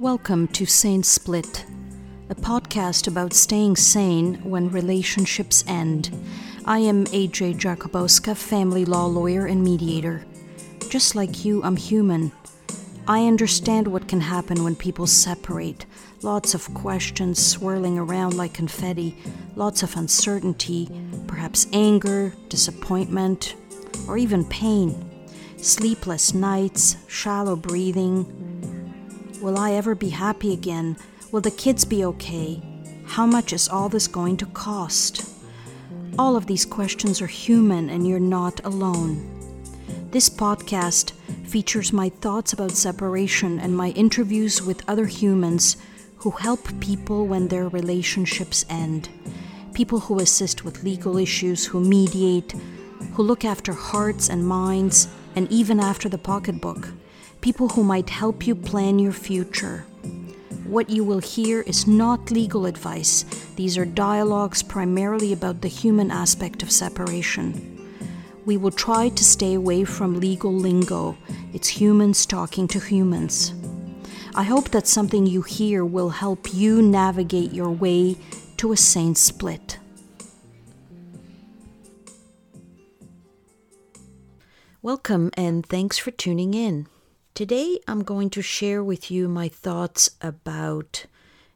Welcome to Sane Split, a podcast about staying sane when relationships end. I am AJ Jakubowska, family law lawyer and mediator. Just like you, I'm human. I understand what can happen when people separate. Lots of questions swirling around like confetti, lots of uncertainty, perhaps anger, disappointment, or even pain. Sleepless nights, shallow breathing. Will I ever be happy again? Will the kids be okay? How much is all this going to cost? All of these questions are human, and you're not alone. This podcast features my thoughts about separation and my interviews with other humans who help people when their relationships end. People who assist with legal issues, who mediate, who look after hearts and minds, and even after the pocketbook. People who might help you plan your future. What you will hear is not legal advice. These are dialogues primarily about the human aspect of separation. We will try to stay away from legal lingo. It's humans talking to humans. I hope that something you hear will help you navigate your way to a sane split. Welcome and thanks for tuning in. Today, I'm going to share with you my thoughts about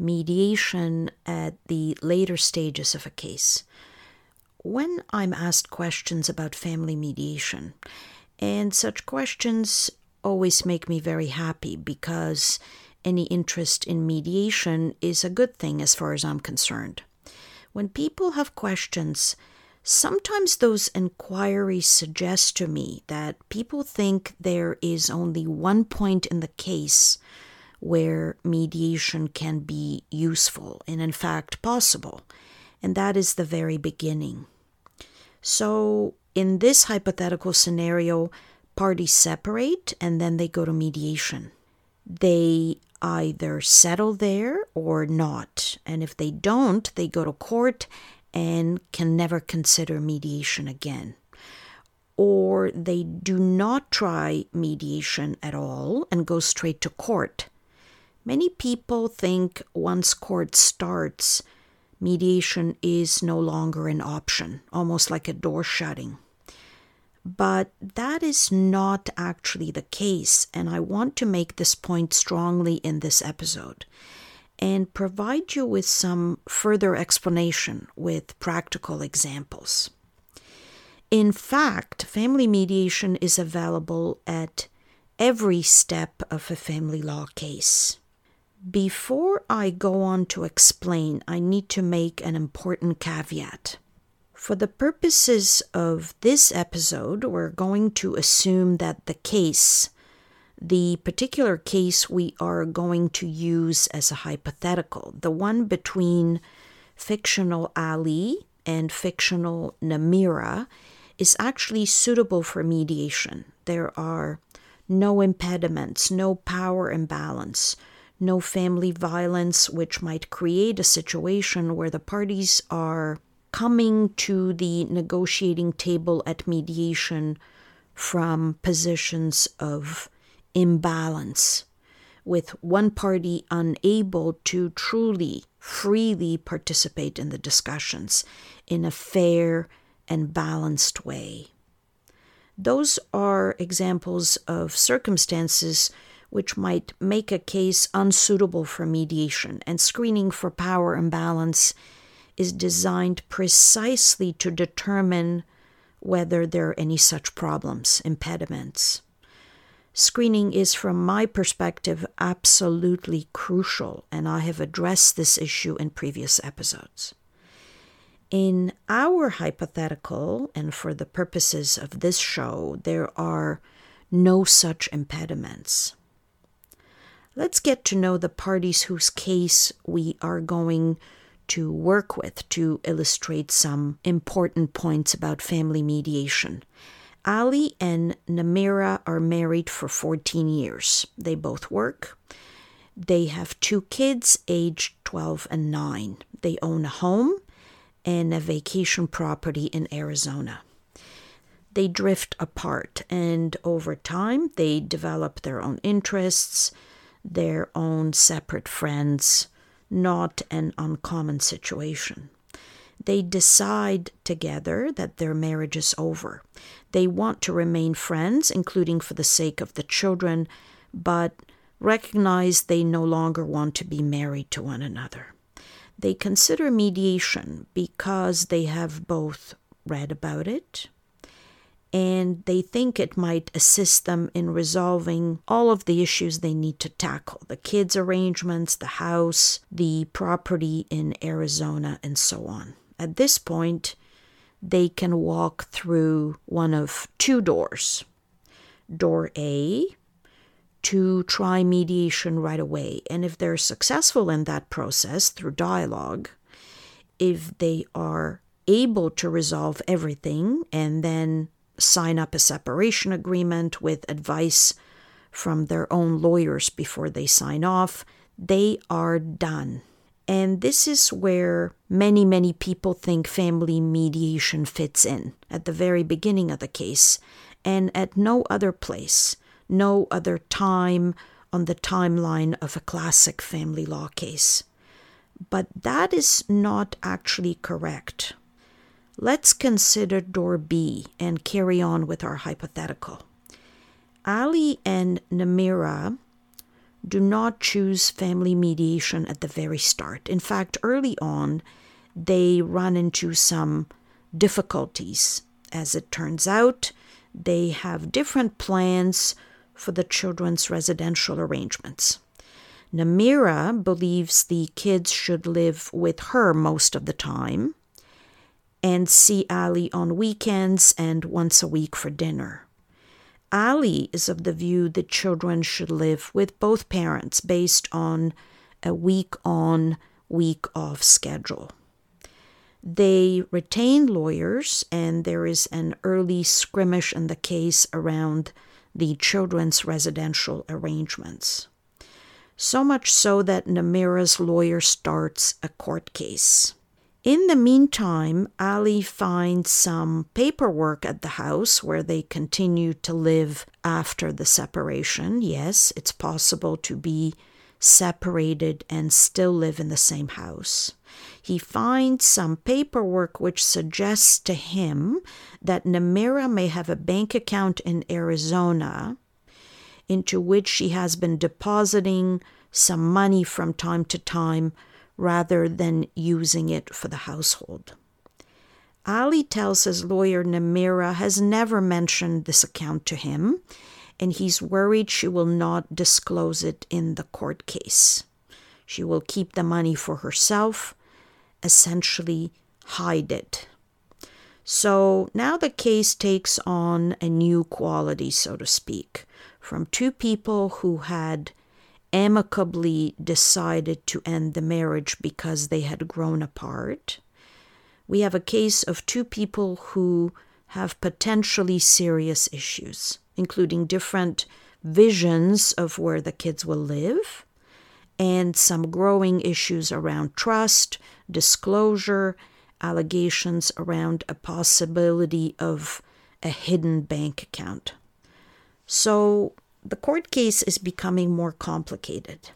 mediation at the later stages of a case. When I'm asked questions about family mediation, and such questions always make me very happy because any interest in mediation is a good thing as far as I'm concerned. When people have questions, Sometimes those inquiries suggest to me that people think there is only one point in the case where mediation can be useful and, in fact, possible, and that is the very beginning. So, in this hypothetical scenario, parties separate and then they go to mediation. They either settle there or not, and if they don't, they go to court and can never consider mediation again. Or they do not try mediation at all and go straight to court. Many people think once court starts, mediation is no longer an option, almost like a door shutting. But that is not actually the case, and I want to make this point strongly in this episode and provide you with some further explanation with practical examples. In fact, family mediation is available at every step of a family law case. Before I go on to explain, I need to make an important caveat. For the purposes of this episode, we're going to assume that the case the particular case we are going to use as a hypothetical, the one between fictional Ali and fictional Namira, is actually suitable for mediation. There are no impediments, no power imbalance, no family violence, which might create a situation where the parties are coming to the negotiating table at mediation from positions of imbalance, with one party unable to truly, freely participate in the discussions in a fair and balanced way. Those are examples of circumstances which might make a case unsuitable for mediation, and screening for power imbalance is designed precisely to determine whether there are any such problems, impediments. Screening is, from my perspective, absolutely crucial, and I have addressed this issue in previous episodes. In our hypothetical, and for the purposes of this show, there are no such impediments. Let's get to know the parties whose case we are going to work with to illustrate some important points about family mediation. Ali and Namira are married for 14 years. They both work. They have two kids, aged 12 and 9. They own a home and a vacation property in Arizona. They drift apart, and over time, they develop their own interests. their own separate friends, not an uncommon situation. They decide together that their marriage is over. They want to remain friends, including for the sake of the children, but recognize they no longer want to be married to one another. They consider mediation because they have both read about it and they think it might assist them in resolving all of the issues they need to tackle the kids' arrangements, the house, the property in Arizona, and so on. At this point, they can walk through one of two doors. Door A, to try mediation right away. And if they're successful in that process through dialogue, if they are able to resolve everything and then sign up a separation agreement with advice from their own lawyers before they sign off, they are done. And this is where many, many people think family mediation fits in at the very beginning of the case and at no other place, no other time on the timeline of a classic family law case. But that is not actually correct. Let's consider door B and carry on with our hypothetical. Ali and Namira do not choose family mediation at the very start. In fact, early on, they run into some difficulties. As it turns out, they have different plans for the children's residential arrangements. Namira believes the kids should live with her most of the time, and see Ali on weekends and once a week for dinner. Ali is of the view that children should live with both parents based on a week on, week off schedule. They retain lawyers, and there is an early skirmish in the case around the children's residential arrangements. So much so that Namira's lawyer starts a court case. In the meantime, Ali finds some paperwork at the house where they continue to live after the separation. Yes, it's possible to be separated and still live in the same house. He finds some paperwork which suggests to him that Namira may have a bank account in Arizona into which she has been depositing some money from time to time rather than using it for the household. Ali tells his lawyer Namira has never mentioned this account to him, and he's worried she will not disclose it in the court case. She will keep the money for herself, essentially hide it. So now the case takes on a new quality, so to speak, from two people who had amicably decided to end the marriage because they had grown apart. We have a case of two people who have potentially serious issues, including different visions of where the kids will live and some growing issues around trust, disclosure, allegations around a possibility of a hidden bank account. So the court case is becoming more complicated.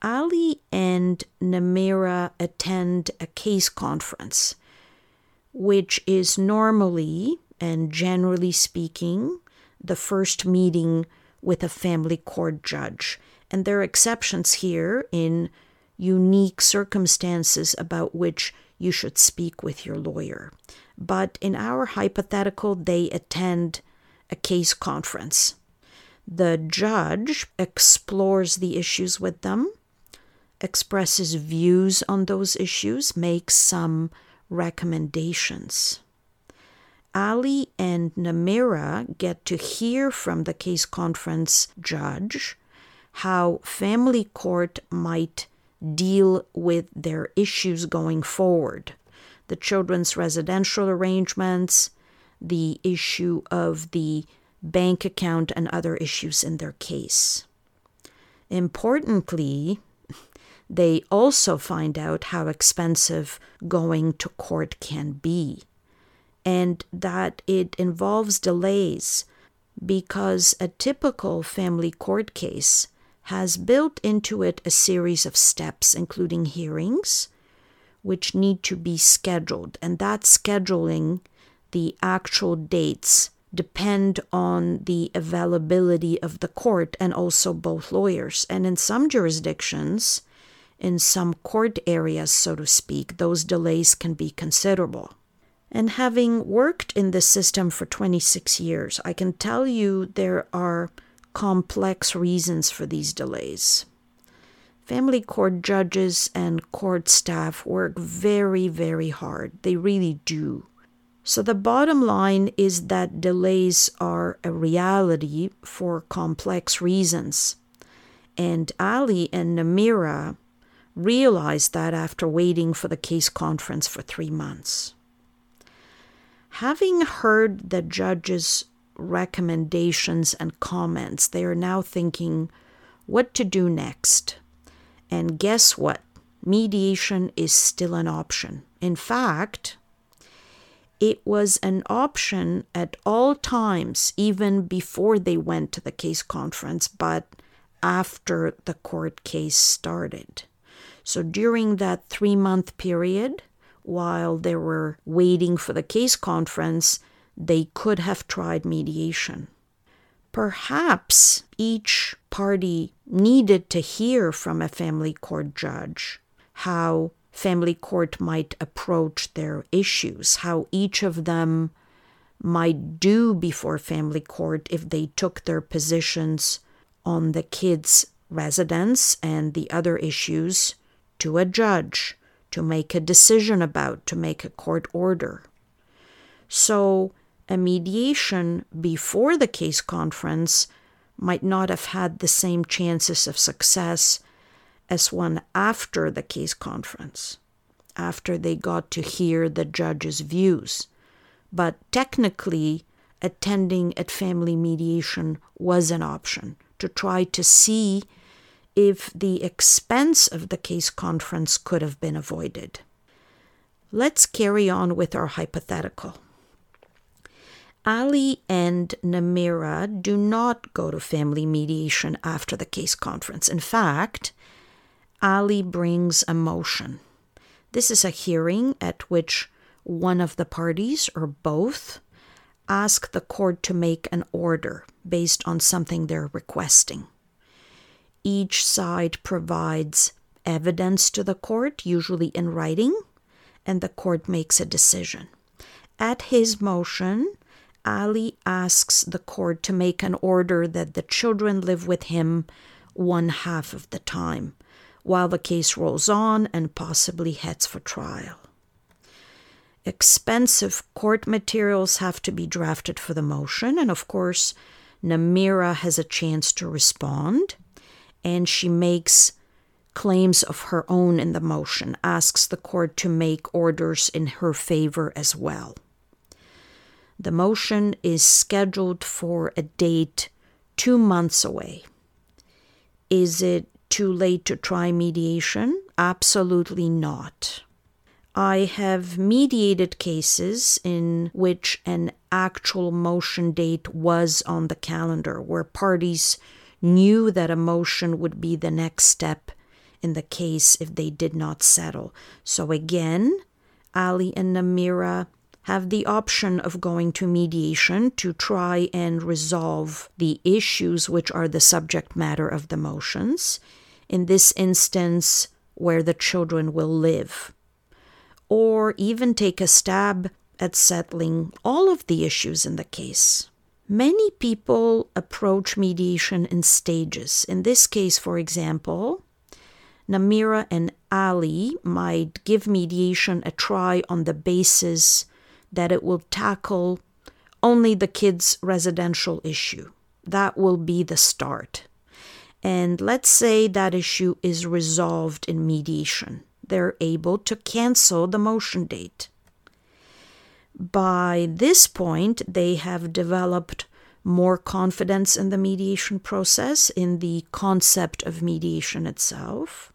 Ali and Namira attend a case conference, which is normally and generally speaking the first meeting with a family court judge. And there are exceptions here in unique circumstances about which you should speak with your lawyer. But in our hypothetical, they attend a case conference. The judge explores the issues with them, expresses views on those issues, makes some recommendations. Ali and Namira get to hear from the case conference judge how family court might deal with their issues going forward the children's residential arrangements, the issue of the bank account, and other issues in their case. Importantly, they also find out how expensive going to court can be and that it involves delays because a typical family court case has built into it a series of steps, including hearings, which need to be scheduled. And that scheduling, the actual dates, depend on the availability of the court and also both lawyers. And in some jurisdictions, in some court areas, so to speak, those delays can be considerable. And having worked in this system for 26 years, I can tell you there are complex reasons for these delays. Family court judges and court staff work very, very hard. They really do. So, the bottom line is that delays are a reality for complex reasons. And Ali and Namira realized that after waiting for the case conference for three months. Having heard the judge's recommendations and comments, they are now thinking what to do next. And guess what? Mediation is still an option. In fact, it was an option at all times, even before they went to the case conference, but after the court case started. So during that three month period, while they were waiting for the case conference, they could have tried mediation. Perhaps each party needed to hear from a family court judge how family court might approach their issues, how each of them might do before family court if they took their positions on the kids' residence and the other issues to a judge to make a decision about, to make a court order. So, a mediation before the case conference might not have had the same chances of success as one after the case conference, after they got to hear the judge's views. But technically, attending at family mediation was an option to try to see if the expense of the case conference could have been avoided. Let's carry on with our hypothetical. Ali and Namira do not go to family mediation after the case conference. In fact, Ali brings a motion. This is a hearing at which one of the parties or both ask the court to make an order based on something they're requesting. Each side provides evidence to the court, usually in writing, and the court makes a decision. At his motion, Ali asks the court to make an order that the children live with him one half of the time while the case rolls on and possibly heads for trial. Expensive court materials have to be drafted for the motion, and of course, Namira has a chance to respond and she makes claims of her own in the motion, asks the court to make orders in her favor as well. The motion is scheduled for a date two months away. Is it too late to try mediation? Absolutely not. I have mediated cases in which an actual motion date was on the calendar, where parties knew that a motion would be the next step in the case if they did not settle. So again, Ali and Namira have the option of going to mediation to try and resolve the issues which are the subject matter of the motions. In this instance, where the children will live. Or even take a stab at settling all of the issues in the case. Many people approach mediation in stages. In this case, for example, Namira and Ali might give mediation a try on the basis that it will tackle only the kids' residential issue. That will be the start. And let's say that issue is resolved in mediation. They're able to cancel the motion date. By this point, they have developed more confidence in the mediation process, in the concept of mediation itself.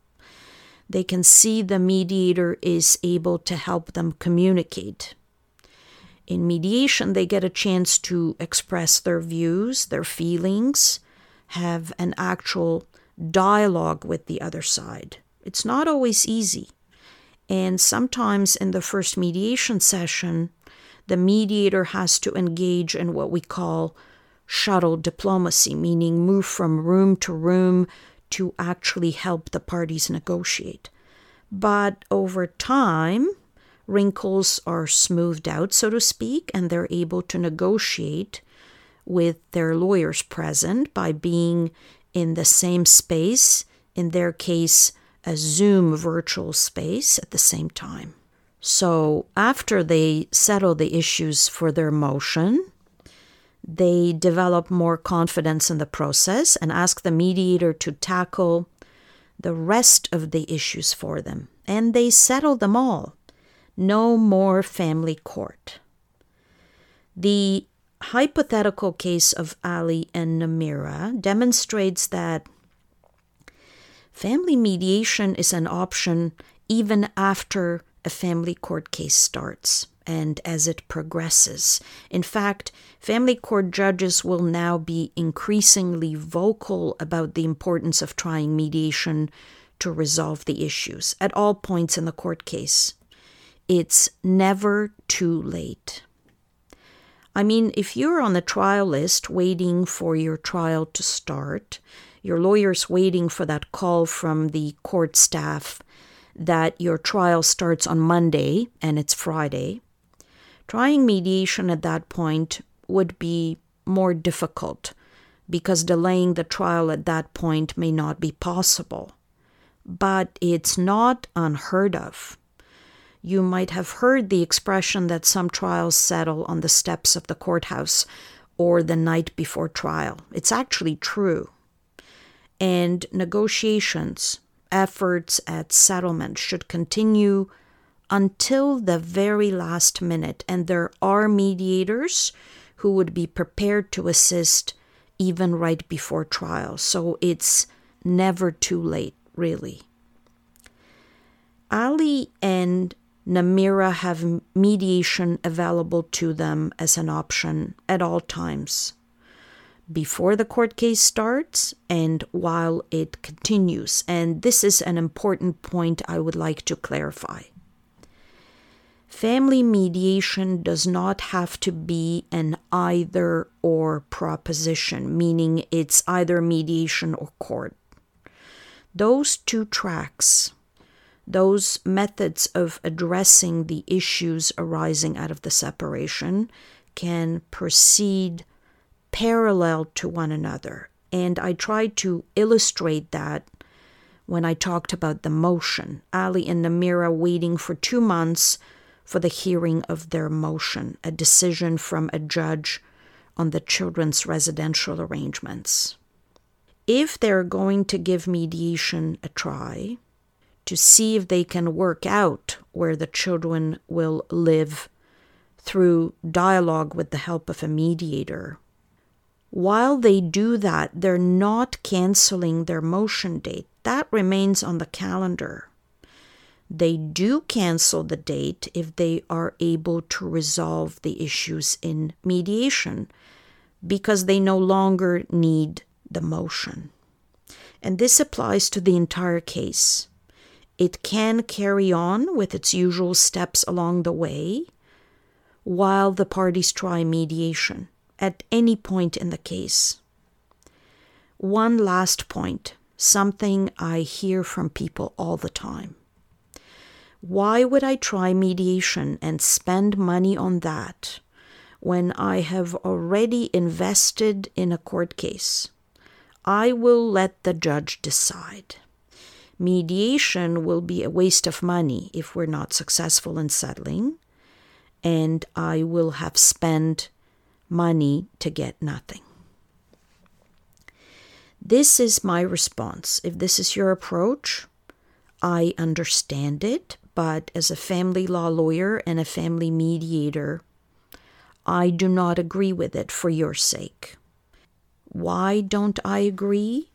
They can see the mediator is able to help them communicate. In mediation, they get a chance to express their views, their feelings, have an actual dialogue with the other side. It's not always easy. And sometimes in the first mediation session, the mediator has to engage in what we call shuttle diplomacy, meaning move from room to room to actually help the parties negotiate. But over time, wrinkles are smoothed out, so to speak, and they're able to negotiate with their lawyers present by being in the same space, in their case, a Zoom virtual space at the same time. So, after they settle the issues for their motion, they develop more confidence in the process and ask the mediator to tackle the rest of the issues for them. And they settle them all. No more family court. The hypothetical case of Ali and Namira demonstrates that family mediation is an option even after a family court case starts and as it progresses. In fact, family court judges will now be increasingly vocal about the importance of trying mediation to resolve the issues at all points in the court case. It's never too late. I mean, if you're on the trial list waiting for your trial to start, your lawyer's waiting for that call from the court staff that your trial starts on Monday and it's Friday, trying mediation at that point would be more difficult because delaying the trial at that point may not be possible. But it's not unheard of. You might have heard the expression that some trials settle on the steps of the courthouse or the night before trial. It's actually true. And negotiations, efforts at settlement should continue until the very last minute. And there are mediators who would be prepared to assist even right before trial. So it's never too late, really. Ali and Namira have mediation available to them as an option at all times before the court case starts and while it continues. And this is an important point I would like to clarify. Family mediation does not have to be an either or proposition, meaning it's either mediation or court. Those two tracks those methods of addressing the issues arising out of the separation can proceed parallel to one another. And I tried to illustrate that when I talked about the motion. Ali and Namira waiting for two months for the hearing of their motion, a decision from a judge on the children's residential arrangements. If they're going to give mediation a try, to see if they can work out where the children will live through dialogue with the help of a mediator. While they do that, they're not canceling their motion date. That remains on the calendar. They do cancel the date if they are able to resolve the issues in mediation because they no longer need the motion. And this applies to the entire case. It can carry on with its usual steps along the way while the parties try mediation at any point in the case. One last point, something I hear from people all the time. Why would I try mediation and spend money on that when I have already invested in a court case? I will let the judge decide mediation will be a waste of money if we're not successful in settling, and I will have spent money to get nothing. This is my response. If this is your approach, I understand it, but as a family law lawyer and a family mediator, I do not agree with it for your sake. Why don't I agree?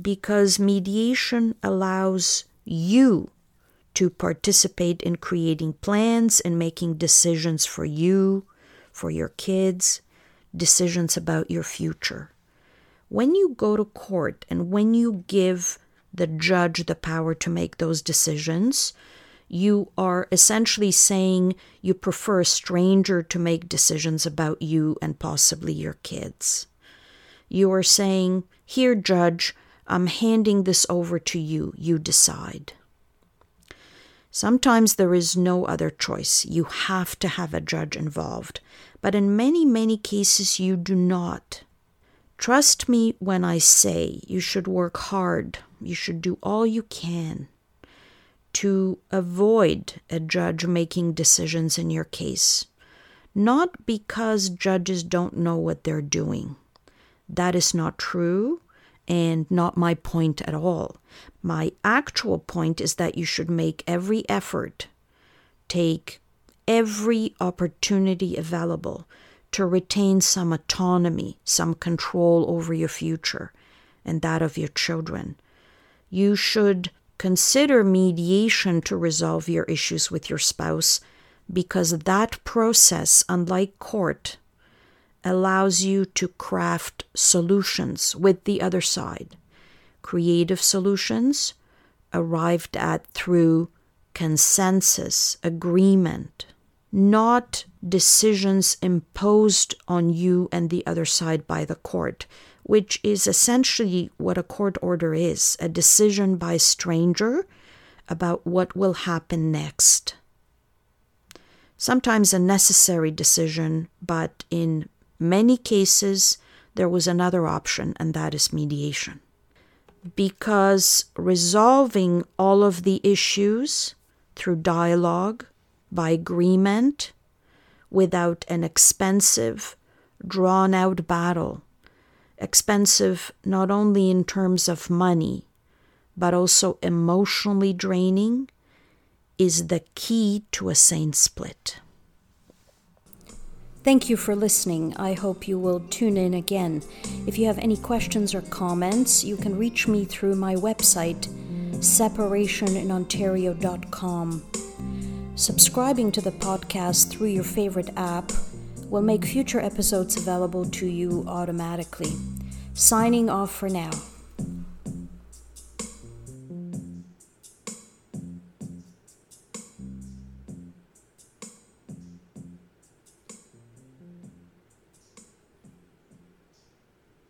Because mediation allows you to participate in creating plans and making decisions for you, for your kids, decisions about your future. when you go to court and when you give the judge the power to make those decisions, you are essentially saying you prefer a stranger to make decisions about you and possibly your kids. You are saying, Here, judge, I'm handing this over to you. You decide. Sometimes there is no other choice. You have to have a judge involved. But in many, many cases, you do not. Trust me when I say you should work hard, you should do all you can to avoid a judge making decisions in your case. Not because judges don't know what they're doing. That is not true and not my point at all. My actual point is that you should make every effort, take every opportunity available to retain some autonomy, some control over your future and that of your children. You should consider mediation to resolve your issues with your spouse because that process, unlike court, allows you to craft solutions with the other side. Creative solutions arrived at through consensus, agreement, not decisions imposed on you and the other side by the court, which is essentially what a court order is a decision by a stranger about what will happen next. Sometimes a necessary decision, but in many cases, there was another option, and that is mediation. Because resolving all of the issues through dialogue, by agreement, without an expensive, drawn out battle, expensive not only in terms of money, but also emotionally draining, is the key to a sane split. Thank you for listening. I hope you will tune in again. If you have any questions or comments, you can reach me through my website, separationinontario.com. Subscribing to the podcast through your favorite app will make future episodes available to you automatically. Signing off for now.